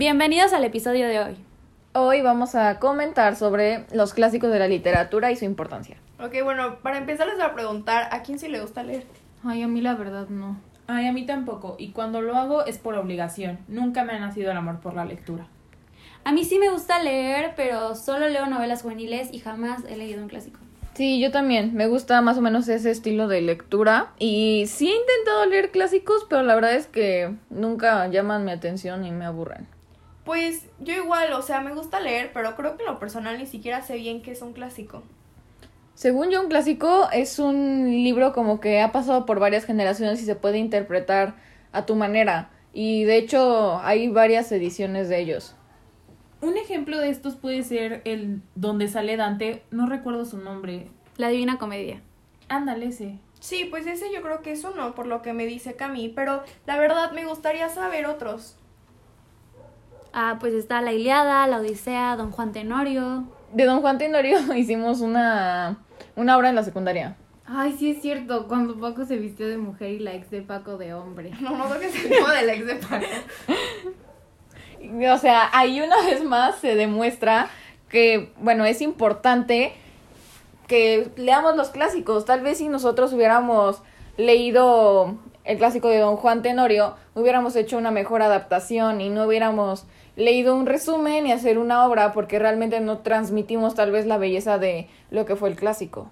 Bienvenidos al episodio de hoy. Hoy vamos a comentar sobre los clásicos de la literatura y su importancia. Ok, bueno, para empezar les voy a preguntar, ¿a quién sí le gusta leer? Ay, a mí la verdad no. Ay, a mí tampoco. Y cuando lo hago es por obligación. Nunca me ha nacido el amor por la lectura. A mí sí me gusta leer, pero solo leo novelas juveniles y jamás he leído un clásico. Sí, yo también. Me gusta más o menos ese estilo de lectura. Y sí he intentado leer clásicos, pero la verdad es que nunca llaman mi atención y me aburren. Pues yo igual, o sea, me gusta leer, pero creo que en lo personal ni siquiera sé bien qué es un clásico. Según yo, un clásico es un libro como que ha pasado por varias generaciones y se puede interpretar a tu manera. Y de hecho hay varias ediciones de ellos. Un ejemplo de estos puede ser el donde sale Dante, no recuerdo su nombre. La Divina Comedia. Ándale ese. Sí, pues ese yo creo que es uno, por lo que me dice Cami, pero la verdad me gustaría saber otros. Ah, pues está La Iliada, La Odisea, Don Juan Tenorio. De Don Juan Tenorio hicimos una, una obra en la secundaria. Ay, sí es cierto, cuando Paco se vistió de mujer y la ex de Paco de hombre. No, no creo que sea como del ex de Paco. O sea, ahí una vez más se demuestra que, bueno, es importante que leamos los clásicos. Tal vez si nosotros hubiéramos leído el clásico de Don Juan Tenorio, hubiéramos hecho una mejor adaptación y no hubiéramos leído un resumen y hacer una obra porque realmente no transmitimos tal vez la belleza de lo que fue el clásico.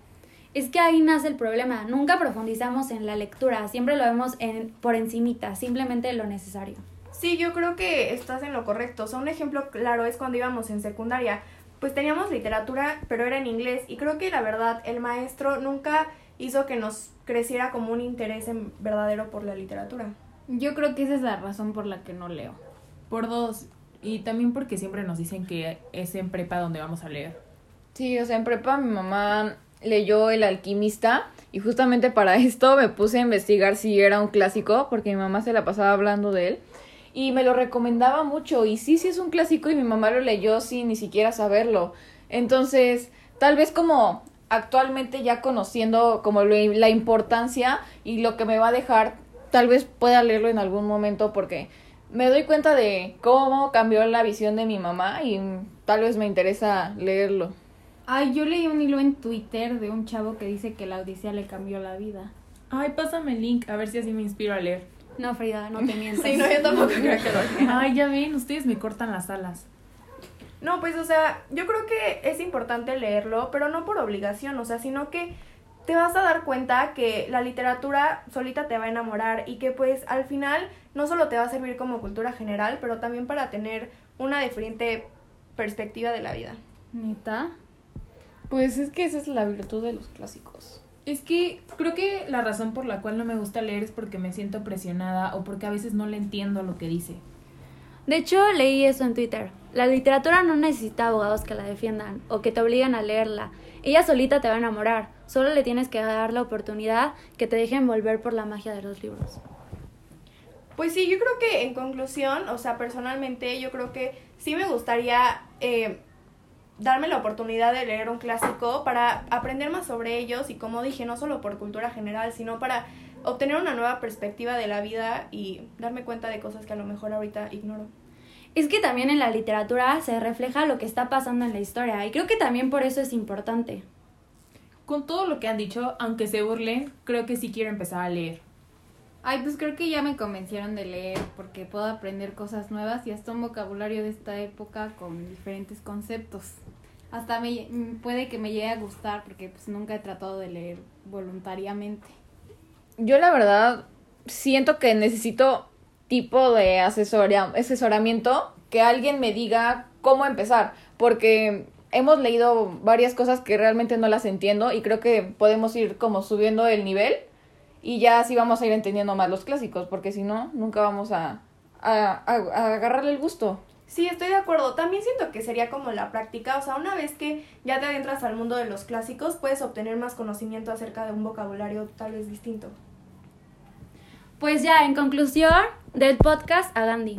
Es que ahí nace el problema. Nunca profundizamos en la lectura, siempre lo vemos en, por encimita, simplemente lo necesario. Sí, yo creo que estás en lo correcto. O sea, un ejemplo claro es cuando íbamos en secundaria. Pues teníamos literatura, pero era en inglés. Y creo que la verdad, el maestro nunca hizo que nos creciera como un interés en verdadero por la literatura. Yo creo que esa es la razón por la que no leo. Por dos. Y también porque siempre nos dicen que es en prepa donde vamos a leer. Sí, o sea, en prepa mi mamá leyó El alquimista y justamente para esto me puse a investigar si era un clásico porque mi mamá se la pasaba hablando de él y me lo recomendaba mucho y sí, sí es un clásico y mi mamá lo leyó sin ni siquiera saberlo. Entonces, tal vez como actualmente ya conociendo como lo- la importancia y lo que me va a dejar, tal vez pueda leerlo en algún momento porque me doy cuenta de cómo cambió la visión de mi mamá y tal vez me interesa leerlo. Ay, yo leí un hilo en Twitter de un chavo que dice que la Odisea le cambió la vida. Ay, pásame el link, a ver si así me inspiro a leer. No, Frida, no te mientas. Sí, no, yo tampoco creo que lo. Ay, ya ven, ustedes me cortan las alas. No, pues, o sea, yo creo que es importante leerlo, pero no por obligación, o sea, sino que te vas a dar cuenta que la literatura solita te va a enamorar y que pues al final no solo te va a servir como cultura general, pero también para tener una diferente perspectiva de la vida. ¿Neta? Pues es que esa es la virtud de los clásicos. Es que creo que la razón por la cual no me gusta leer es porque me siento presionada o porque a veces no le entiendo lo que dice. De hecho, leí eso en Twitter. La literatura no necesita abogados que la defiendan o que te obliguen a leerla. Ella solita te va a enamorar. Solo le tienes que dar la oportunidad que te dejen volver por la magia de los libros. Pues sí, yo creo que en conclusión, o sea, personalmente yo creo que sí me gustaría eh, darme la oportunidad de leer un clásico para aprender más sobre ellos y como dije, no solo por cultura general, sino para obtener una nueva perspectiva de la vida y darme cuenta de cosas que a lo mejor ahorita ignoro. Es que también en la literatura se refleja lo que está pasando en la historia y creo que también por eso es importante. Con todo lo que han dicho, aunque se burlen, creo que sí quiero empezar a leer. Ay, pues creo que ya me convencieron de leer porque puedo aprender cosas nuevas y hasta un vocabulario de esta época con diferentes conceptos. Hasta me, mm, puede que me llegue a gustar porque pues nunca he tratado de leer voluntariamente. Yo la verdad siento que necesito tipo de asesoria, asesoramiento que alguien me diga cómo empezar, porque hemos leído varias cosas que realmente no las entiendo y creo que podemos ir como subiendo el nivel y ya así vamos a ir entendiendo más los clásicos, porque si no, nunca vamos a, a, a- a agarrarle el gusto. Sí, estoy de acuerdo. También siento que sería como la práctica, o sea, una vez que ya te adentras al mundo de los clásicos, puedes obtener más conocimiento acerca de un vocabulario tal vez distinto. Pues ya, en conclusión del podcast a Gandhi.